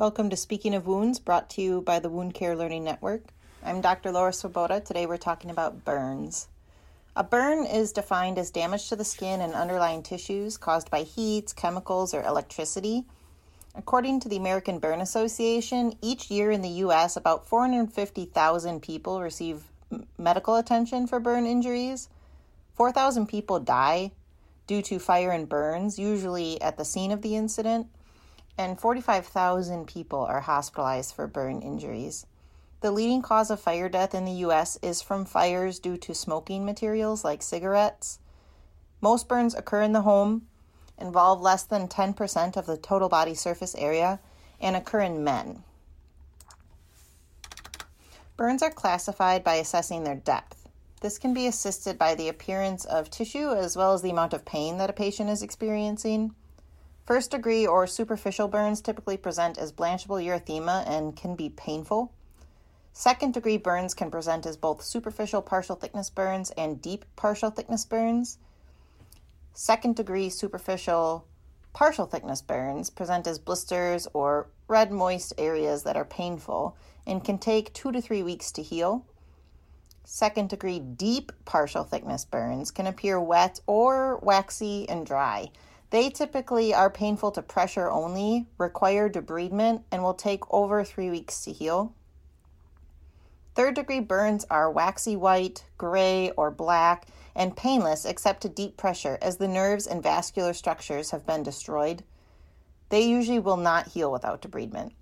Welcome to Speaking of Wounds, brought to you by the Wound Care Learning Network. I'm Dr. Laura Swoboda. Today we're talking about burns. A burn is defined as damage to the skin and underlying tissues caused by heat, chemicals, or electricity. According to the American Burn Association, each year in the U.S., about 450,000 people receive medical attention for burn injuries. 4,000 people die due to fire and burns, usually at the scene of the incident and 45,000 people are hospitalized for burn injuries. The leading cause of fire death in the US is from fires due to smoking materials like cigarettes. Most burns occur in the home, involve less than 10% of the total body surface area, and occur in men. Burns are classified by assessing their depth. This can be assisted by the appearance of tissue as well as the amount of pain that a patient is experiencing. First degree or superficial burns typically present as blanchable erythema and can be painful. Second degree burns can present as both superficial partial thickness burns and deep partial thickness burns. Second degree superficial partial thickness burns present as blisters or red moist areas that are painful and can take two to three weeks to heal. Second degree deep partial thickness burns can appear wet or waxy and dry they typically are painful to pressure only, require debridement, and will take over three weeks to heal. Third degree burns are waxy white, gray, or black, and painless except to deep pressure as the nerves and vascular structures have been destroyed. They usually will not heal without debridement.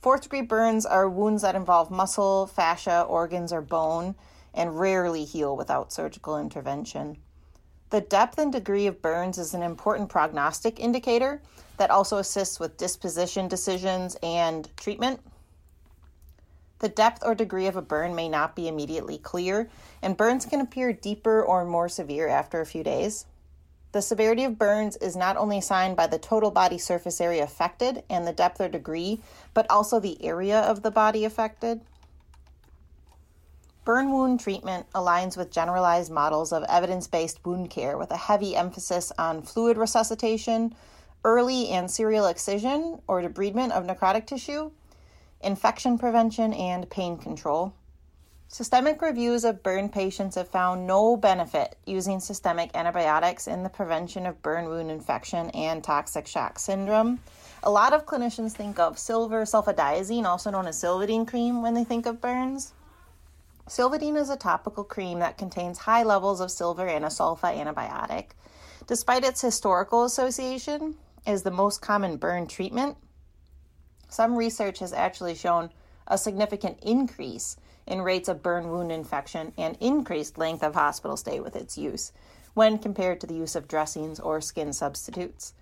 Fourth degree burns are wounds that involve muscle, fascia, organs, or bone, and rarely heal without surgical intervention. The depth and degree of burns is an important prognostic indicator that also assists with disposition decisions and treatment. The depth or degree of a burn may not be immediately clear, and burns can appear deeper or more severe after a few days. The severity of burns is not only assigned by the total body surface area affected and the depth or degree, but also the area of the body affected. Burn wound treatment aligns with generalized models of evidence based wound care with a heavy emphasis on fluid resuscitation, early and serial excision or debridement of necrotic tissue, infection prevention, and pain control. Systemic reviews of burn patients have found no benefit using systemic antibiotics in the prevention of burn wound infection and toxic shock syndrome. A lot of clinicians think of silver sulfadiazine, also known as Silvadene cream, when they think of burns. Silvadene is a topical cream that contains high levels of silver and a sulfa antibiotic. Despite its historical association as the most common burn treatment, some research has actually shown a significant increase in rates of burn wound infection and increased length of hospital stay with its use when compared to the use of dressings or skin substitutes.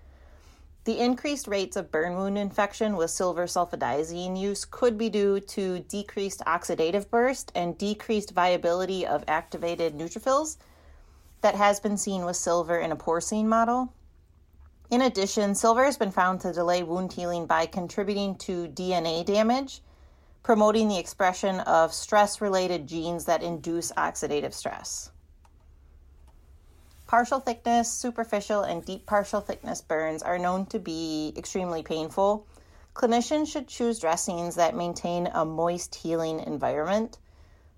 The increased rates of burn wound infection with silver sulfadiazine use could be due to decreased oxidative burst and decreased viability of activated neutrophils that has been seen with silver in a porcine model. In addition, silver has been found to delay wound healing by contributing to DNA damage, promoting the expression of stress related genes that induce oxidative stress. Partial thickness, superficial, and deep partial thickness burns are known to be extremely painful. Clinicians should choose dressings that maintain a moist healing environment.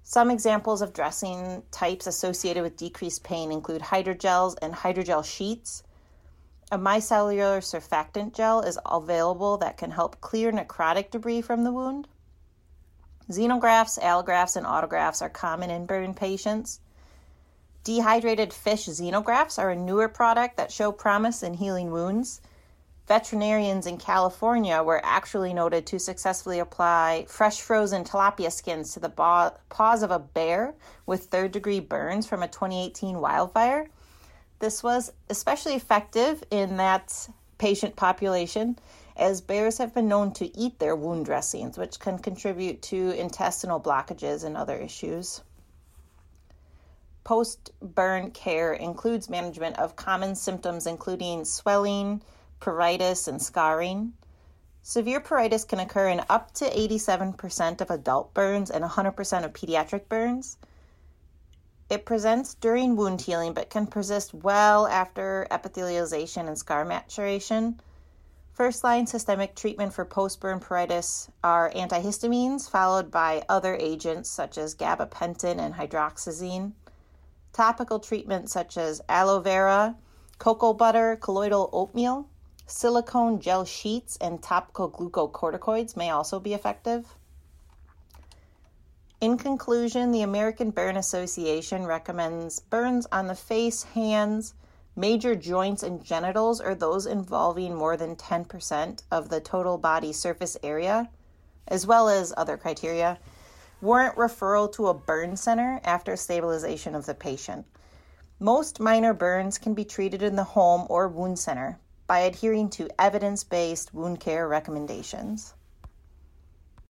Some examples of dressing types associated with decreased pain include hydrogels and hydrogel sheets. A micellar surfactant gel is available that can help clear necrotic debris from the wound. Xenografts, allografts, and autografts are common in burn patients. Dehydrated fish xenografts are a newer product that show promise in healing wounds. Veterinarians in California were actually noted to successfully apply fresh frozen tilapia skins to the paws of a bear with third degree burns from a 2018 wildfire. This was especially effective in that patient population as bears have been known to eat their wound dressings, which can contribute to intestinal blockages and other issues. Post burn care includes management of common symptoms, including swelling, pruritus, and scarring. Severe pruritus can occur in up to 87% of adult burns and 100% of pediatric burns. It presents during wound healing but can persist well after epithelialization and scar maturation. First line systemic treatment for post burn pruritus are antihistamines, followed by other agents such as gabapentin and hydroxyzine. Topical treatments such as aloe vera, cocoa butter, colloidal oatmeal, silicone gel sheets, and topical glucocorticoids may also be effective. In conclusion, the American Burn Association recommends burns on the face, hands, major joints, and genitals, or those involving more than 10% of the total body surface area, as well as other criteria, warrant referral to a burn center after stabilization of the patient. Most minor burns can be treated in the home or wound center by adhering to evidence based wound care recommendations.